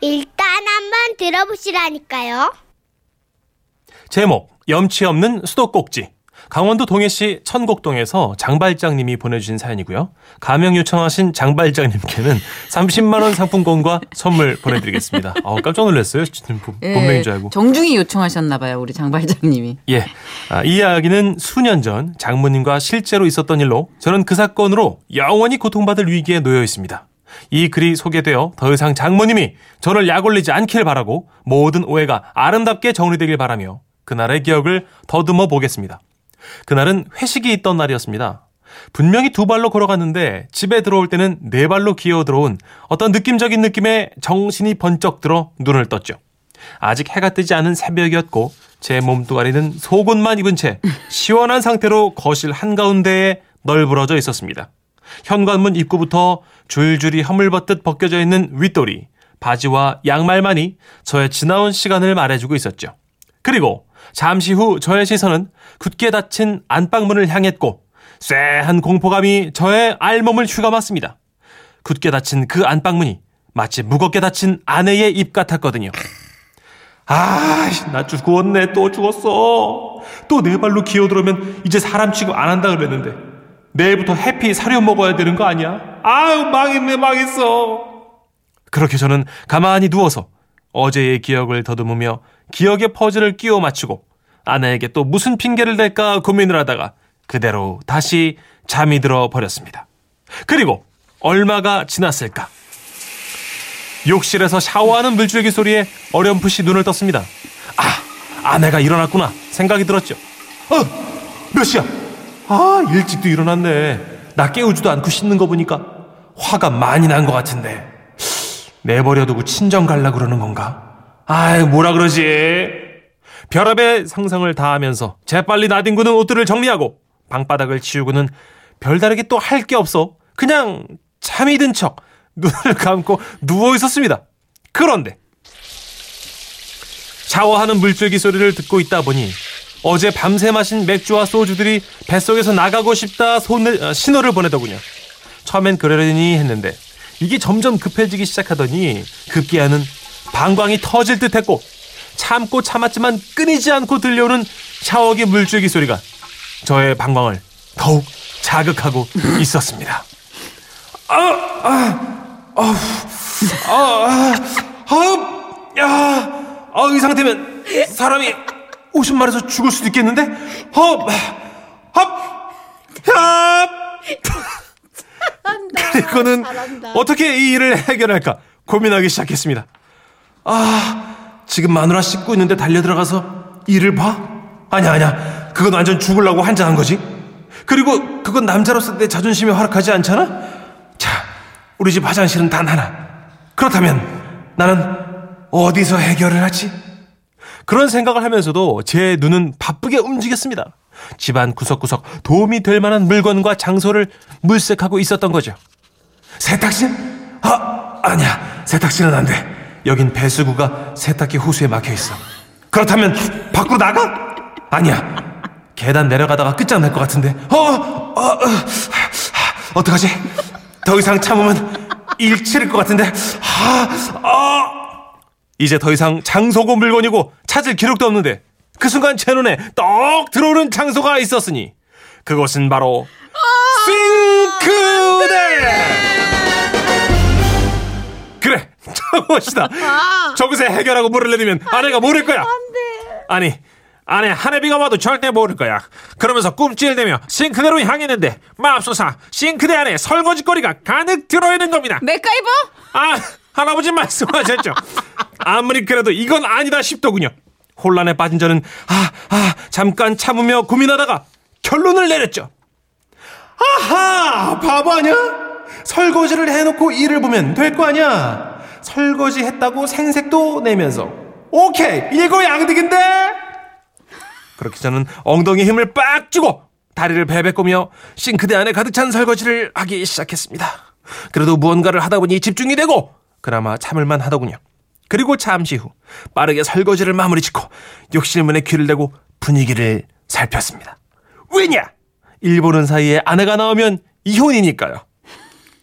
일단 한번 들어보시라니까요. 제목 염치 없는 수도꼭지 강원도 동해시 천곡동에서 장발장님이 보내주신 사연이고요. 가명 요청하신 장발장님께는 30만 원 상품권과 선물 보내드리겠습니다. 아 깜짝 놀랐어요. 예, 본명인 줄 알고. 정중히 요청하셨나 봐요, 우리 장발장님이. 예, 아, 이 이야기는 수년 전 장모님과 실제로 있었던 일로 저는 그 사건으로 영원히 고통받을 위기에 놓여 있습니다. 이 글이 소개되어 더 이상 장모님이 저를 약올리지 않길 바라고 모든 오해가 아름답게 정리되길 바라며 그날의 기억을 더듬어 보겠습니다. 그날은 회식이 있던 날이었습니다. 분명히 두 발로 걸어갔는데 집에 들어올 때는 네 발로 기어 들어온 어떤 느낌적인 느낌에 정신이 번쩍 들어 눈을 떴죠. 아직 해가 뜨지 않은 새벽이었고 제 몸뚱아리는 속옷만 입은 채 시원한 상태로 거실 한가운데에 널브러져 있었습니다. 현관문 입구부터 줄줄이 허물벗듯 벗겨져 있는 윗돌이, 바지와 양말만이 저의 지나온 시간을 말해주고 있었죠. 그리고 잠시 후 저의 시선은 굳게 닫힌 안방문을 향했고 쎄한 공포감이 저의 알몸을 휘감았습니다. 굳게 닫힌 그 안방문이 마치 무겁게 닫힌 아내의 입 같았거든요. 아, 나 죽었네. 또 죽었어. 또네 발로 기어들어오면 이제 사람 취급 안 한다 그랬는데. 내일부터 해피 사료 먹어야 되는 거 아니야? 아유, 망했네, 망했어. 그렇게 저는 가만히 누워서 어제의 기억을 더듬으며 기억의 퍼즐을 끼워 맞추고 아내에게 또 무슨 핑계를 댈까 고민을 하다가 그대로 다시 잠이 들어 버렸습니다. 그리고 얼마가 지났을까? 욕실에서 샤워하는 물줄기 소리에 어렴풋이 눈을 떴습니다. 아, 아내가 일어났구나 생각이 들었죠. 어, 몇 시야? 아, 일찍도 일어났네. 나 깨우지도 않고 씻는 거 보니까 화가 많이 난 것 같은데. 내버려두고 친정 갈라 그러는 건가? 아이, 뭐라 그러지? 별압의 상상을 다하면서 재빨리 나뒹구는 옷들을 정리하고 방바닥을 치우고는 별다르게 또 할 게 없어 그냥 잠이 든 척 눈을 감고 누워 있었습니다. 그런데 샤워하는 물줄기 소리를 듣고 있다 보니 어제 밤새 마신 맥주와 소주들이 뱃속에서 나가고 싶다 손을, 어, 신호를 보내더군요. 처음엔 그러려니 했는데 이게 점점 급해지기 시작하더니 급기야는 방광이 터질 듯 했고 참고 참았지만 끊이지 않고 들려오는 샤워기 물줄기 소리가 저의 방광을 더욱 자극하고 있었습니다. 아, 아, 아, 아, 아, 아, 야, 아, 이 상태면 사람이 오십 마리에서 죽을 수도 있겠는데? 헙, 헙, 헙. 그리고는 어떻게 이 일을 해결할까 고민하기 시작했습니다. 아, 지금 마누라 씻고 있는데 달려 들어가서 일을 봐? 아니야, 아니야. 그건 완전 죽으려고 한잔한 거지. 그리고 그건 남자로서 내 자존심이 허락하지 않잖아? 자, 우리 집 화장실은 단 하나. 그렇다면 나는 어디서 해결을 하지? 그런 생각을 하면서도 제 눈은 바쁘게 움직였습니다. 집안 구석구석 도움이 될 만한 물건과 장소를 물색하고 있었던 거죠. 세탁실? 아, 아니야. 세탁실은 안 돼. 여긴 배수구가 세탁기 호수에 막혀 있어. 그렇다면 밖으로 나가? 아니야. 계단 내려가다가 끝장날 것 같은데. 어, 어, 어, 어떡하지? 더 이상 참으면 일 치를 것 같은데. 아, 아. 이제 더 이상 장소고 물건이고 찾을 기록도 없는데 그 순간 제 눈에 떡 들어오는 장소가 있었으니 그것은 바로 싱크대! 그래 저것이다. 저것에 해결하고 물을 내리면 아내가 모를 거야. 아니 아내 한혜비가 와도 절대 모를 거야. 그러면서 꿈찔대며 싱크대로 향했는데 맙소사 싱크대 안에 설거지거리가 가득 들어있는 겁니다. 맥가이버? 아 할아버지 말씀하셨죠. 아무리 그래도 이건 아니다 싶더군요. 혼란에 빠진 저는 아, 아 잠깐 참으며 고민하다가 결론을 내렸죠. 아하 바보 아냐 설거지를 해놓고 일을 보면 될 거 아니야. 설거지 했다고 생색도 내면서. 오케이 일거양득인데? 그렇게 저는 엉덩이 힘을 빡 주고 다리를 베베꼬며 싱크대 안에 가득 찬 설거지를 하기 시작했습니다. 그래도 무언가를 하다 보니 집중이 되고 그나마 참을만 하더군요. 그리고 잠시 후 빠르게 설거지를 마무리 짓고 욕실문에 귀를 대고 분위기를 살폈습니다. 왜냐? 일 보는 사이에 아내가 나오면 이혼이니까요.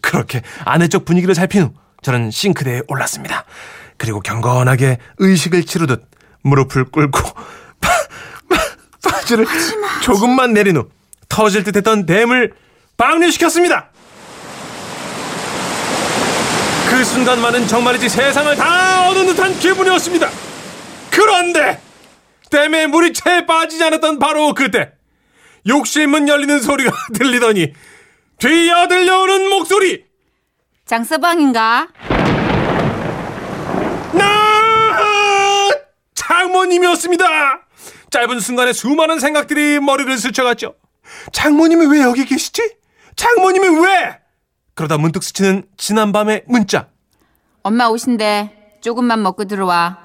그렇게 아내 쪽 분위기를 살핀 후 저는 싱크대에 올랐습니다. 그리고 경건하게 의식을 치르듯 무릎을 꿇고 바, 바, 바지를 조금만 내린 후 터질 듯 했던 댐을 방류시켰습니다. 그 순간만은 정말이지 세상을 다 얻은 듯한 기분이었습니다. 그런데 댐에 물이 채 빠지지 않았던 바로 그때 욕실문 열리는 소리가 들리더니 뒤이어 들려오는 목소리 장서방인가? 나 장모님이었습니다. 짧은 순간에 수많은 생각들이 머리를 스쳐갔죠. 장모님이 왜 여기 계시지? 장모님이 왜? 그러다 문득 스치는 지난밤의 문자. 엄마 오신대. 조금만 먹고 들어와.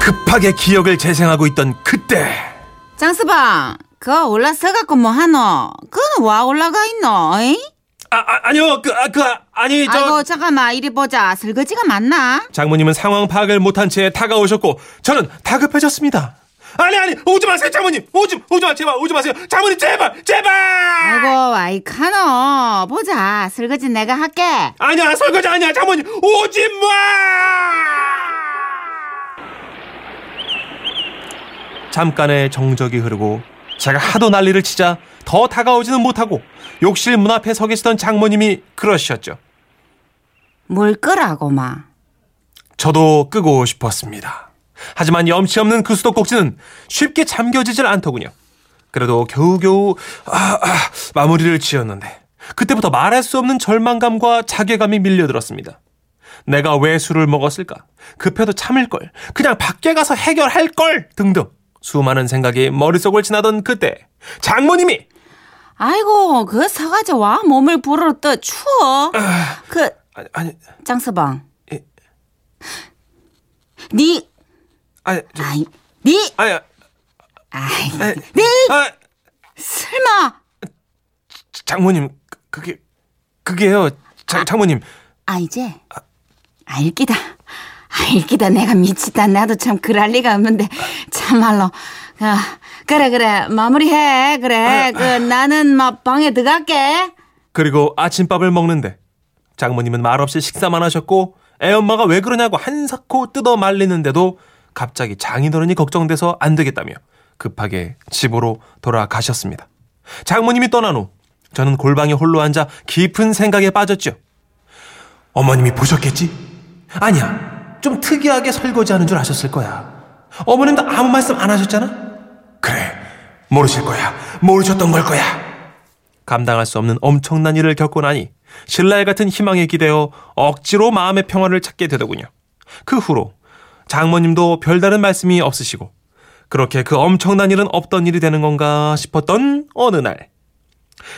급하게 기억을 재생하고 있던 그때 장서방, 그거 올라서갖고 뭐 하노? 그는 와 올라가 있노? 어이? 아, 아 아니요 그, 아, 그 아니 저 아이고 잠깐만 이리 보자. 설거지가 맞나? 장모님은 상황 파악을 못한 채 다가오셨고 저는 다급해졌습니다. 아니 아니 오지 마세요 장모님 오지 오지 마 제발 오지 마세요 장모님 제발 제발 아이고 아이 카노 보자. 설거지 내가 할게. 아니야 설거지 아니야 장모님 오지 마 잠깐의 정적이 흐르고 제가 하도 난리를 치자 더 다가오지는 못하고 욕실 문 앞에 서 계시던 장모님이 그러셨죠 뭘 끄라고 마. 저도 끄고 싶었습니다. 하지만 염치 없는 그 수도꼭지는 쉽게 잠겨지질 않더군요. 그래도 겨우겨우 아, 아, 마무리를 지었는데 그때부터 말할 수 없는 절망감과 자괴감이 밀려들었습니다. 내가 왜 술을 먹었을까? 급해도 참을 걸. 그냥 밖에 가서 해결할 걸. 등등. 수많은 생각이 머릿속을 지나던 그때 장모님이 아이고 그 사가지 와 몸을 떠 추워. 그 아니 아니 장서방. 예. 니 아니 저, 아이 니 아니 아이 아니, 니 아, 설마. 장모님 그- 그게 그게요. 장, 장모님. 아 이제. 알기다. 알기다. 내가 미치다. 나도 참 그럴 리가 없는데. 참말로. 아, 그래 그래. 마무리해. 그래. 그 나는 막 방에 들어갈게. 그리고 아침밥을 먹는데. 장모님은 말없이 식사만 하셨고 애엄마가 왜 그러냐고 한사코 뜯어 말리는데도 갑자기 장인어른이 걱정돼서 안 되겠다며 급하게 집으로 돌아가셨습니다. 장모님이 떠난 후 저는 골방에 홀로 앉아 깊은 생각에 빠졌죠. 어머님이 보셨겠지? 아니야. 좀 특이하게 설거지하는 줄 아셨을 거야. 어머님도 아무 말씀 안 하셨잖아? 그래. 모르실 거야. 모르셨던 걸 거야. 감당할 수 없는 엄청난 일을 겪고 나니 신라의 같은 희망에 기대어 억지로 마음의 평화를 찾게 되더군요. 그 후로 장모님도 별다른 말씀이 없으시고 그렇게 그 엄청난 일은 없던 일이 되는 건가 싶었던 어느 날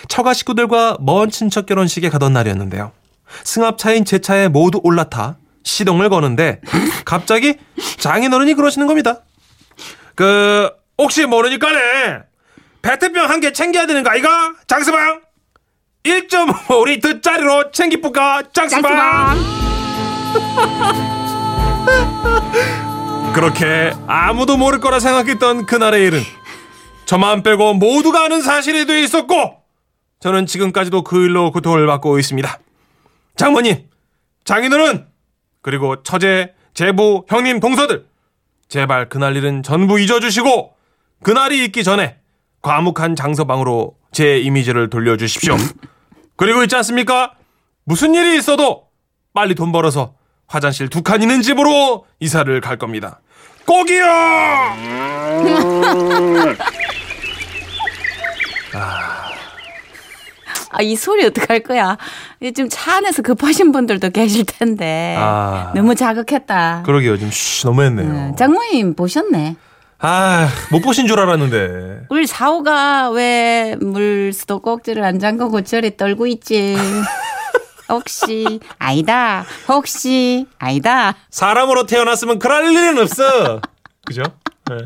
처가 식구들과 먼 친척 결혼식에 가던 날이었는데요. 승합차인 제 차에 모두 올라타 시동을 거는데 갑자기 장인어른이 그러시는 겁니다. 그 혹시 모르니까네 페트병 한 개 챙겨야 되는 거 아이가? 장스방 1.5리터 짜리로 챙기뿌까 장스방 그렇게 아무도 모를 거라 생각했던 그날의 일은 저만 빼고 모두가 아는 사실이 돼 있었고 저는 지금까지도 그 일로 고통을 받고 있습니다. 장모님, 장인어른, 그리고 처제, 제부, 형님, 동서들 제발 그날 일은 전부 잊어주시고 그날이 있기 전에 과묵한 장서방으로 제 이미지를 돌려주십시오. 그리고 있지 않습니까? 무슨 일이 있어도 빨리 돈 벌어서 화장실 두 칸 있는 집으로 이사를 갈 겁니다. 꼭이요! 아, 이 소리 어떡할 거야? 요즘 차 안에서 급하신 분들도 계실 텐데. 아. 너무 자극했다. 그러게요. 좀 쉬, 너무했네요. 음, 장모님 보셨네. 아, 못 보신 줄 알았는데. 우리 사오가 왜 물 수도 꼭지를 안 잠그고 저리 떨고 있지? 혹시 아니다. 혹시 아니다. 사람으로 태어났으면 그럴 일은 없어. 그죠? 네.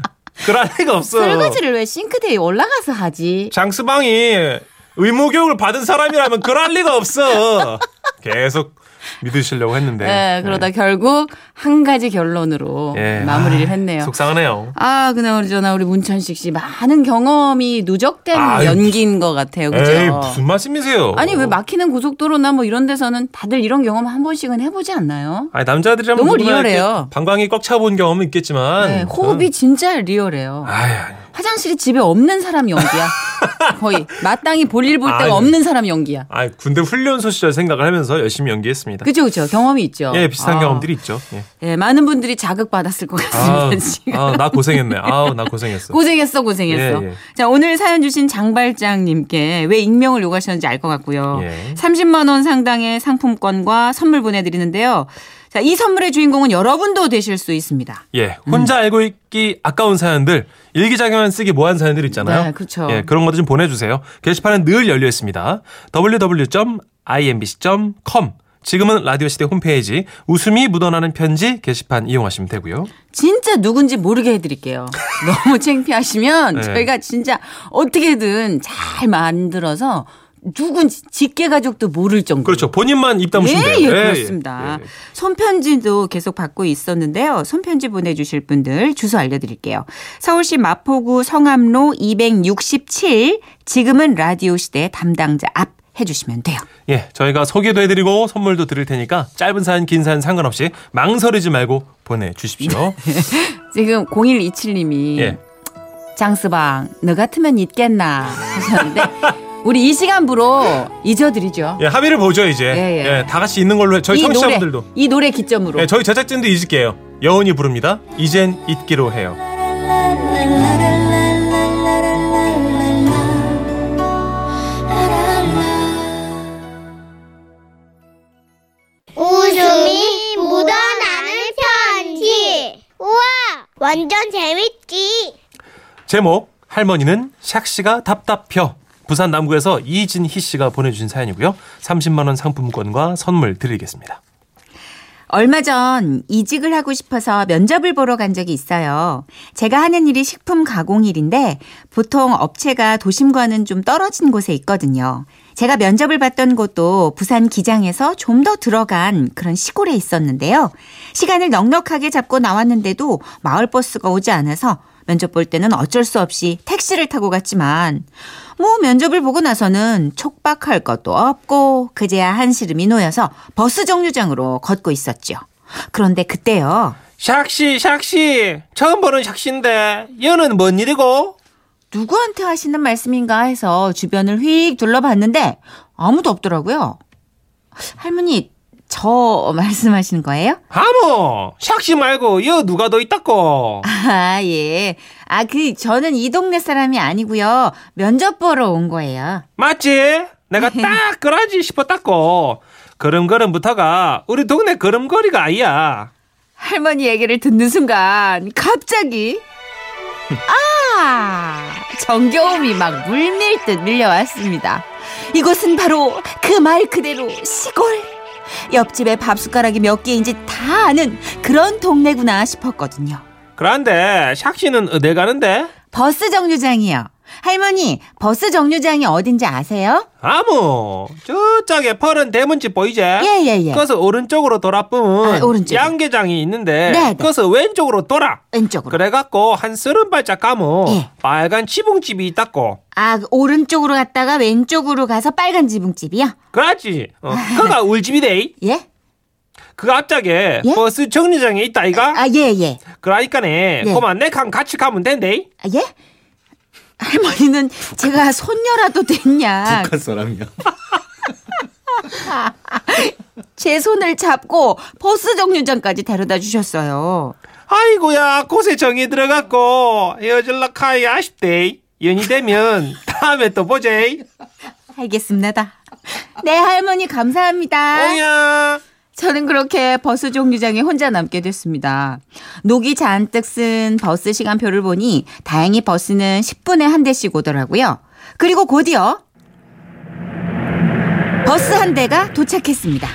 그럴 리가 없어. 설거지를 왜 싱크대에 올라가서 하지? 장스방이 의무교육을 받은 사람이라면 그럴 리가 없어. 계속 믿으시려고 했는데. 예, 그러다 네. 결국 한 가지 결론으로 예. 마무리를 아, 했네요. 속상하네요. 아, 그나저나 우리 문천식 씨 많은 경험이 누적된 아유, 연기인 것 같아요. 그죠? 에이, 무슨 말씀이세요? 아니 왜 막히는 고속도로나 뭐 이런 데서는 다들 이런 경험 한 번씩은 해보지 않나요? 아니, 남자들이라면 너무 리얼해요. 방광이 꽉 차본 경험은 있겠지만. 네, 호흡이 진짜 리얼해요. 아유, 아유. 화장실이 집에 없는 사람 연기야. 거의 마땅히 볼일 볼 데가 아유. 없는 사람 연기야. 아, 군대 훈련소 시절 생각을 하면서 열심히 연기했습니다. 그죠, 그죠. 경험이 있죠. 예, 비슷한 아. 경험들이 있죠. 예. 예, 많은 분들이 자극 받았을 것 같습니다. 아, 지금. 아, 나 고생했네. 아우, 나 고생했어. 고생했어, 고생했어. 예, 예. 자, 오늘 사연 주신 장발장님께 왜 익명을 요구하셨는지 알 것 같고요. 예. 30만 원 상당의 상품권과 선물 보내드리는데요. 자, 이 선물의 주인공은 여러분도 되실 수 있습니다. 예, 혼자 알고 있기 아까운 사연들, 일기장에만 쓰기 뭐한 사연들 있잖아요. 네, 그렇죠. 예, 그런 것도 좀 보내주세요. 게시판은 늘 열려 있습니다. www.imbc.com 지금은 라디오 시대 홈페이지 웃음이 묻어나는 편지 게시판 이용하시면 되고요. 진짜 누군지 모르게 해드릴게요. 너무 창피하시면 네. 저희가 진짜 어떻게든 잘 만들어서 누군지 직계 가족도 모를 정도로. 그렇죠. 본인만 입 다무시면 예, 돼요. 예, 예, 그렇습니다. 예, 예. 손편지도 계속 받고 있었는데요. 손편지 보내주실 분들 주소 알려드릴게요. 서울시 마포구 성암로 267 지금은 라디오 시대 담당자 앞 해주시면 돼요. 예, 저희가 소개도 해드리고 선물도 드릴 테니까 짧은 사연, 긴 사연 상관없이 망설이지 말고 보내주십시오. 지금 0127님이 예. 장스방 너 같으면 있겠나 하셨는데 우리 이 시간부로 잊어드리죠. 예, 합의를 보죠 이제. 예, 예. 예, 다 같이 있는 걸로 해. 저희 이 노래 청취자분들도. 이 노래 기점으로 예, 저희 제작진도 잊을게요. 여운이 부릅니다. 이젠 잊기로 해요. 웃음이 묻어나는 편지. 우와, 완전 재밌지. 제목 할머니는 샥씨가 답답혀. 부산 남구에서 이진희 씨가 보내주신 사연이고요. 30만 원 상품권과 선물 드리겠습니다. 얼마 전 이직을 하고 싶어서 면접을 보러 간 적이 있어요. 제가 하는 일이 식품 가공 일인데 보통 업체가 도심과는 좀 떨어진 곳에 있거든요. 제가 면접을 봤던 곳도 부산 기장에서 좀 더 들어간 그런 시골에 있었는데요. 시간을 넉넉하게 잡고 나왔는데도 마을버스가 오지 않아서 면접 볼 때는 어쩔 수 없이 택시를 타고 갔지만 뭐 면접을 보고 나서는 촉박할 것도 없고 그제야 한시름이 놓여서 버스 정류장으로 걷고 있었죠. 그런데 그때요. 샥씨, 샥씨. 처음 보는 샥씨인데, 여는 뭔 일이고? 누구한테 하시는 말씀인가 해서 주변을 휙 둘러봤는데 아무도 없더라고요. 할머니 저 말씀하시는 거예요? 하모, 샥씨 말고, 여 누가 더 있다고? 아, 예. 아, 그 저는 이 동네 사람이 아니고요. 면접 보러 온 거예요. 맞지? 내가 딱 그러지 싶었다고. 걸음걸음부터가 우리 동네 걸음걸이가 아니야. 할머니 얘기를 듣는 순간 갑자기 아 정겨움이 막 물밀듯 밀려왔습니다. 이곳은 바로 그 말 그대로 시골. 옆집에 밥 숟가락이 몇 개인지 다 아는 그런 동네구나 싶었거든요. 그런데 샥 씨는 어디 가는데? 버스 정류장이요. 할머니, 버스 정류장이 어딘지 아세요? 아무 저쪽에 퍼른 대문집 보이지? 예, 예, 예. 거기서 오른쪽으로 돌아보면 아, 오른쪽에. 양계장이 있는데 네, 네. 거기서 왼쪽으로 돌아. 왼쪽으로. 그래갖고 한 서른 발짝 가면 예. 빨간 지붕집이 있다고. 아, 오른쪽으로 갔다가 왼쪽으로 가서 빨간 지붕집이요? 그렇지. 어, 그가 울집이래. 예? 그 앞짝에 예? 버스 정류장에 있다 이가. 아, 예, 예. 그러니까네. 예. 그만 내랑 같이 가면 된대. 아, 예? 할머니는 제가 손녀라도 됐냐. 사람이야. 제 손을 잡고 버스 정류장까지 데려다 주셨어요. 아이고야 곳에 정이 들어갔고 헤어질라 카이 아쉽대. 연이 되면 다음에 또 보제. 알겠습니다. 네, 할머니 감사합니다. 오야. 저는 그렇게 버스 정류장에 혼자 남게 됐습니다. 녹이 잔뜩 슨 버스 시간표를 보니 다행히 버스는 10분에 한 대씩 오더라고요. 그리고 곧이어 버스 한 대가 도착했습니다.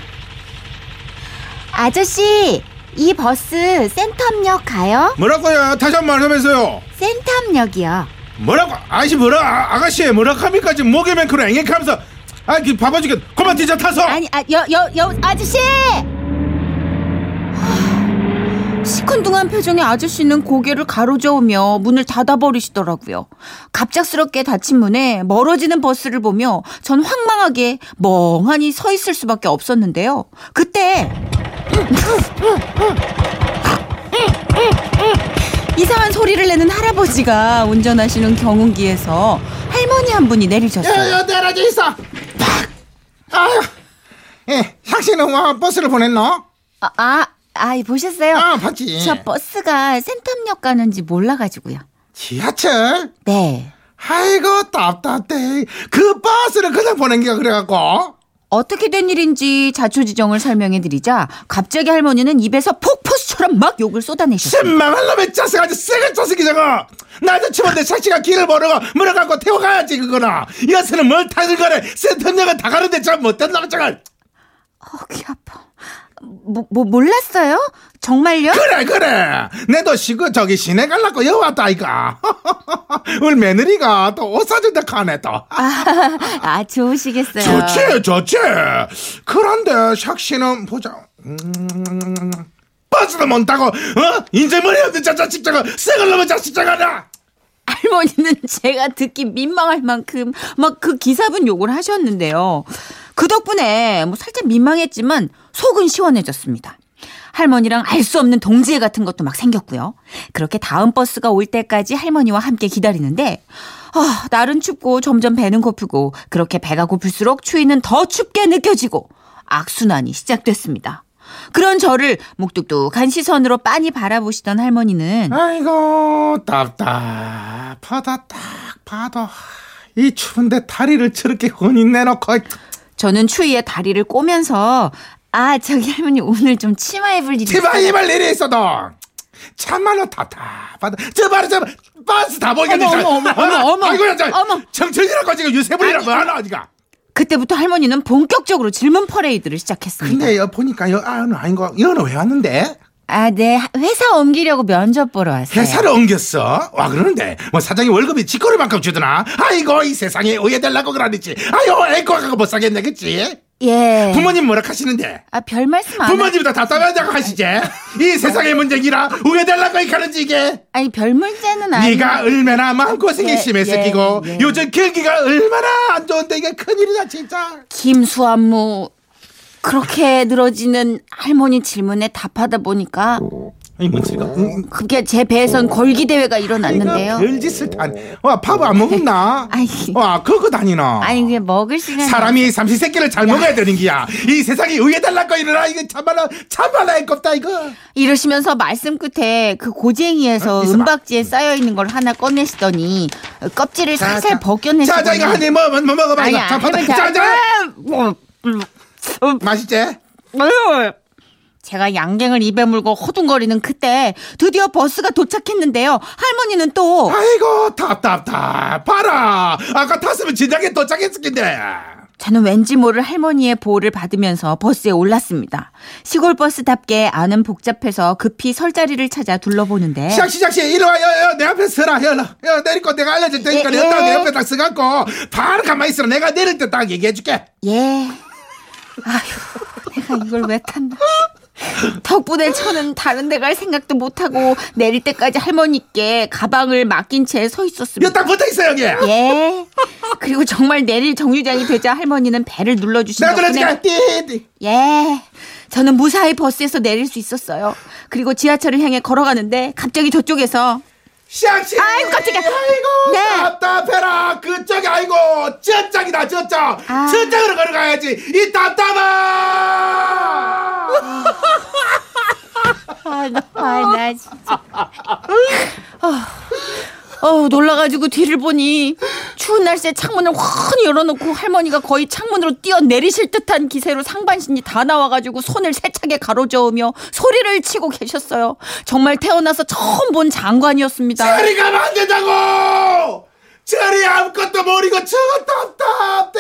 아저씨, 이 버스 센텀역 가요? 뭐라고요? 다시 한 번 말씀하세요. 센텀역이요. 뭐라고? 아저씨 뭐라? 아, 아가씨 뭐라 합니까? 지금 목에 맹키로 앵앵하면서 아, 그 바빠 죽겠. 그만 뒤져 타서. 아니, 아, 여, 여, 여, 아저씨! 하, 시큰둥한 표정의 아저씨는 고개를 가로저으며 문을 닫아버리시더라고요. 갑작스럽게 닫힌 문에 멀어지는 버스를 보며 전 황망하게 멍하니 서 있을 수밖에 없었는데요. 그때 이상한 소리를 내는 할아버지가 운전하시는 경운기에서 할머니 한 분이 내리셨어요. 야, 내려져 있어. 팍. 아유. 예, 혁씨는 뭐 버스를 보냈노? 아, 아, 아, 보셨어요? 아, 봤지. 저 버스가 센텀역 가는지 몰라가지고요. 지하철? 네. 아이고, 답답해. 그 버스를 그냥 보낸 게 그래갖고. 어떻게 된 일인지 자초지정을 설명해드리자 갑자기 할머니는 입에서 폭포 수처럼 막 욕을 쏟아내셨어요. 신망할 놈의 자식 아주 쎄글 자식이 저거 나도 치면 샤시가 길을 모르고 물어 갖고 태워가야지 그거나 여수는 뭘 타는 거래 센터역은 다 가는데 저 못된 놈 저거 어, 귀 아파. 뭐, 뭐 몰랐어요? 정말요? 그래 그래 내도 시그 저기 시내 갈라고 여 왔다 이가 우리 며느리가 또 옷 사준다 카네 또 아, 아 좋으시겠어요. 좋지 좋지 그런데 샥씨는 보자 음, 버스도 못 타고 어 인제 머리 없는 저 자식 저거 쎄글 놈의 자식 저거나 할머니는 제가 듣기 민망할 만큼 막 그 기사분 욕을 하셨는데요. 그 덕분에 뭐 살짝 민망했지만 속은 시원해졌습니다. 할머니랑 알 수 없는 동지애 같은 것도 막 생겼고요. 그렇게 다음 버스가 올 때까지 할머니와 함께 기다리는데 아, 날은 춥고 점점 배는 고프고 그렇게 배가 고플수록 추위는 더 춥게 느껴지고 악순환이 시작됐습니다. 그런 저를 묵뚝뚝한 시선으로 빤히 바라보시던 할머니는 아이고 답답하다 딱 봐도 이 추운데 다리를 저렇게 훤히 내놓고. 저는 추위에 다리를 꼬면서 아 저기 할머니 오늘 좀 치마 입을 일이 있어요. 입을 일이 있어도. 참말로 답답하다. 저 봐라 저 빤스 다 보이겠네 어머, 어머, 어머, 어머, 아이고야 저 어머. 청춘이라고 지금 유세 부리나 뭐 하나 아지가 그때부터 할머니는 본격적으로 질문 퍼레이드를 시작했습니다. 근데 여 보니까 여 아는 아닌 거 여는 왜 왔는데? 아, 네. 회사 옮기려고 면접 보러 왔어요. 회사를 옮겼어? 와 그러는데. 뭐 사장이 월급이 지꼬리만큼 주더나? 아이고 이 세상에 의해달라고 그러니지. 아유 애고 갖고 못 사겠네 그치 예. 부모님 뭐라 하시는데 아 별 말씀 안. 하... 부모님도 답답하다고 하시지? 이 세상의 문제기라 우회달라고 이카는지 이게 아니 별 문제는 아니. 네가 얼마나 마음고생이 예, 심했어 예, 끼고 예. 요즘 경기가 얼마나 안 좋은데 이게 큰일이다 진짜 김수한무 그렇게 늘어지는 할머니 질문에 답하다 보니까 이 뭔소리가 응, 그게 제 배에선 걸기 대회가 일어났는데요. 별짓을 다니 와밥 안 먹었나? 아이. 와 그거 다니나 아니 그게 먹을 시간. 사람이 삼시 세끼를 잘 먹어야 되는 기야 이 세상에 우회달라고 이러나 이거 참말로 참말로 애껍다 이거 이러시면서 말씀 끝에 그 고쟁이에서 어. 은박지에 쌓여 있는 걸 하나 꺼내시더니 껍질을 살살 벗겨내시고. 자자 이거 한입 뭐, 뭐, 뭐 먹어봐 이거 자, 할머니 자, 자, 자. 자. 맛있지? 제가 양갱을 입에 물고 호둥거리는 그때 드디어 버스가 도착했는데요. 할머니는 또 아이고 답답답 봐라 아까 탔으면 진작에 도착했을 텐데 저는 왠지 모를 할머니의 보호를 받으면서 버스에 올랐습니다. 시골 버스답게 안은 복잡해서 급히 설 자리를 찾아 둘러보는데 시작 시작 시 이리 와 여, 여, 내 앞에 서라 여, 여 내릴 거 내가 알려줄 테니까 예, 예. 내 옆에 딱 서갖고 바로 가만히 있어라 내가 내릴 때 딱 얘기해줄게 예. 아휴, 내가 이걸 왜 탔나. 덕분에 저는 다른 데 갈 생각도 못하고 내릴 때까지 할머니께 가방을 맡긴 채 서 있었습니다. 딱 붙어있어 여기 예. 그리고 정말 내릴 정류장이 되자 할머니는 배를 눌러주신 덕분에 눌러줄게 띠, 띠. 예. 저는 무사히 버스에서 내릴 수 있었어요. 그리고 지하철을 향해 걸어가는데 갑자기 저쪽에서 시작 시 아이고, 깜짝이야. 아이고 네. 답답해라 그쪽이 아이고 저쪽이다 저쪽 아. 저쪽으로 걸어가야지 이 답답아 나, 아, 나 진짜. 어, 놀라가지고 뒤를 보니 추운 날씨에 창문을 환히 열어놓고 할머니가 거의 창문으로 뛰어내리실 듯한 기세로 상반신이 다 나와가지고 손을 세차게 가로저으며 소리를 치고 계셨어요. 정말 태어나서 처음 본 장관이었습니다. 저리 가면 안 된다고 저리 아무것도 모르고 저답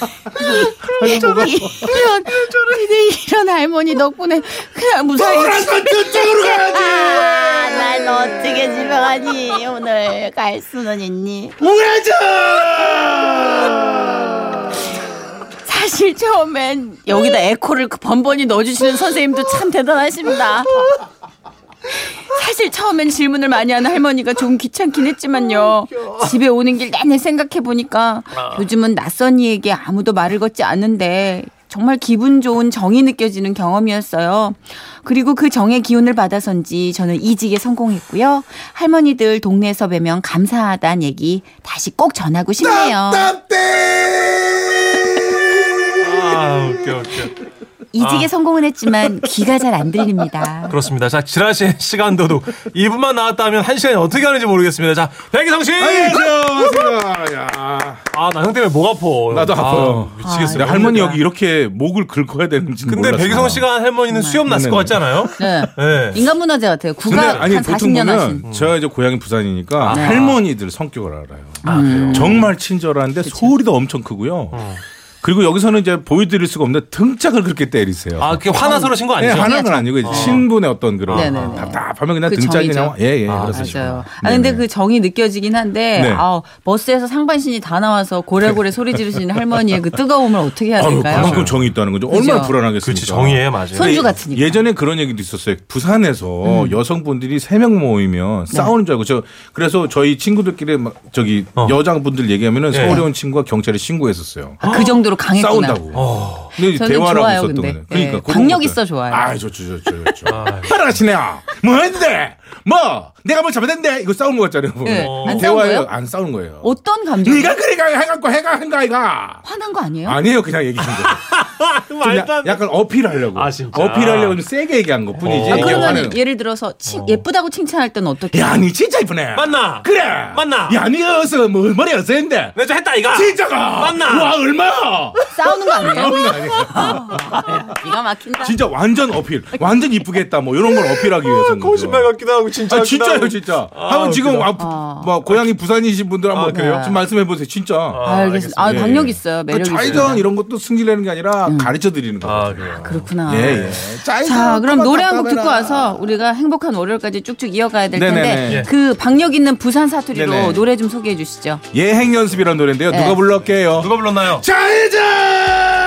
답해 이런, 이런 할머니 덕분에 그냥 무사히 돌아서 저쪽으로 가야지 아, 나 어떻게 집에 가니? 오늘 갈 수는 있니? 우회전! 사실 처음엔 여기다 에코를 그 번번이 넣어주시는 선생님도 참 대단하십니다. 사실 처음엔 질문을 많이 하는 할머니가 좀 귀찮긴 했지만요. 집에 오는 길 내내 생각해 보니까 요즘은 낯선 이에게 아무도 말을 걷지 않는데 정말 기분 좋은 정이 느껴지는 경험이었어요. 그리고 그 정의 기운을 받아선지 저는 이직에 성공했고요. 할머니들 동네에서 뵈면 감사하다는 얘기 다시 꼭 전하고 싶네요. 아, 웃겨, 웃겨. 이직에 성공은 했지만 귀가 잘 안 들립니다. 그렇습니다. 자, 지라시 시간도도 2분만 나왔다면 한 시간이 어떻게 가는지 모르겠습니다. 자, 백이성 씨! 안녕하세요. 반갑습니다. 야. 아, 나 형 때문에 목 아파. 나도 아파요. 아, 미치겠어요. 내 할머니 여기 이렇게 목을 긁어야 되는지 근데. 백이성 씨가 한 할머니는 수염 났을 것 같지 않아요? 네. 네. 인간 문화재 같아요. 근데 국가 아니 한 보통 40년 보면 하신. 제가 이제 고향이 부산이니까 네. 할머니들 성격을 알아요. 아, 그래요? 정말 친절한데 소리도 엄청 크고요. 어. 그리고 여기서는 이제 보여드릴 수가 없는데 등짝을 그렇게 때리세요. 아, 그게 화나서 그러신 거 네, 아니죠? 하는 건 아니고 이제 친분의 어떤 그런 네네네. 답답하면 그냥 그 등짝이 정이죠. 그냥 예 예 아, 그렇습니다. 맞아요. 아 근데 그 정이 느껴지긴 한데 네. 아 버스에서 상반신이 다 나와서 고래고래 소리 지르시는 할머니의 그 뜨거움을 어떻게 해야 될까요? 그만큼 정이 있다는 거죠. 그죠? 얼마나 불안하겠습니까? 그렇지, 정의에 맞아요. 손주 같으니까. 예전에 그런 얘기도 있었어요. 부산에서 음. 여성분들이 세 명 모이면 네. 싸우는 줄 알고 저 그래서 저희 친구들끼리 막 저기 어. 여자분들 얘기하면은 예. 서울에 온 친구가 경찰에 신고했었어요. 아, 그 정도 로 강했구나. 싸운다고. 어. 저는 대화라고 좋아요, 근데. 그러니까 예, 그런 강력 것들. 있어 좋아요. 아, 좋죠, 좋죠, 좋죠. 아, 따라가시네요. 뭐 했는데? 뭐? 내가 뭐 잘못했는데? 이거 싸우는 거 같잖아요. 예, 보면. 안 싸운 대화예요. 안 싸우는 거예요. 어떤 감정? 네가 그래가 해갖고 해가 한가 아이가. 화난 거 아니에요? 아니에요, 그냥 얘기한 거. 좀 말도 야-. 약간 어필하려고. 아, 진짜? 어필하려고 좀 세게 얘기한 것 뿐이지. 어. 아, 그러면 화는- 예를 들어서 칭- 예쁘다고 칭찬할 때는 어떻게? 야, 니 진짜 이쁘네. 맞나? 그래. 맞나? 야, 니 어서 뭐 머리 어서 했는데. 내가 좀 했다, 이가. 진짜가. 맞나? 와, 얼마야? 싸우는 거 아니에요? 싸우는 거 아니에요. 기가 막힌다. 진짜 완전 어필. 완전 이쁘게 했다. 뭐 이런 걸 어필하기 위해서는. 거짓말 같기도 하고, 진짜. 아 진짜요. 진짜. 아, 한번 지금. 아, 부- 뭐 고향이 부산이신 분들 한번 아, 그래요? 좀 말씀해 보세요. 진짜. 아, 알겠습니다. 아, 예, 박력 예. 있어요. 그 매력 좌회전 있어요. 이런 것도 승질내는 게 아니라 가르쳐 드리는 거. 아. 그렇구나. 예, 예. 자, 그럼 노래 한 곡. 듣고 와서 우리가 행복한 월요일까지 쭉쭉 이어가야 될 텐데 네네네. 예. 그 박력 있는 부산 사투리로 네네. 노래 좀 소개해 주시죠. 예행 연습이라는 노래인데요. 네. 누가 불렀게요? 누가 불렀나요? 좌회전!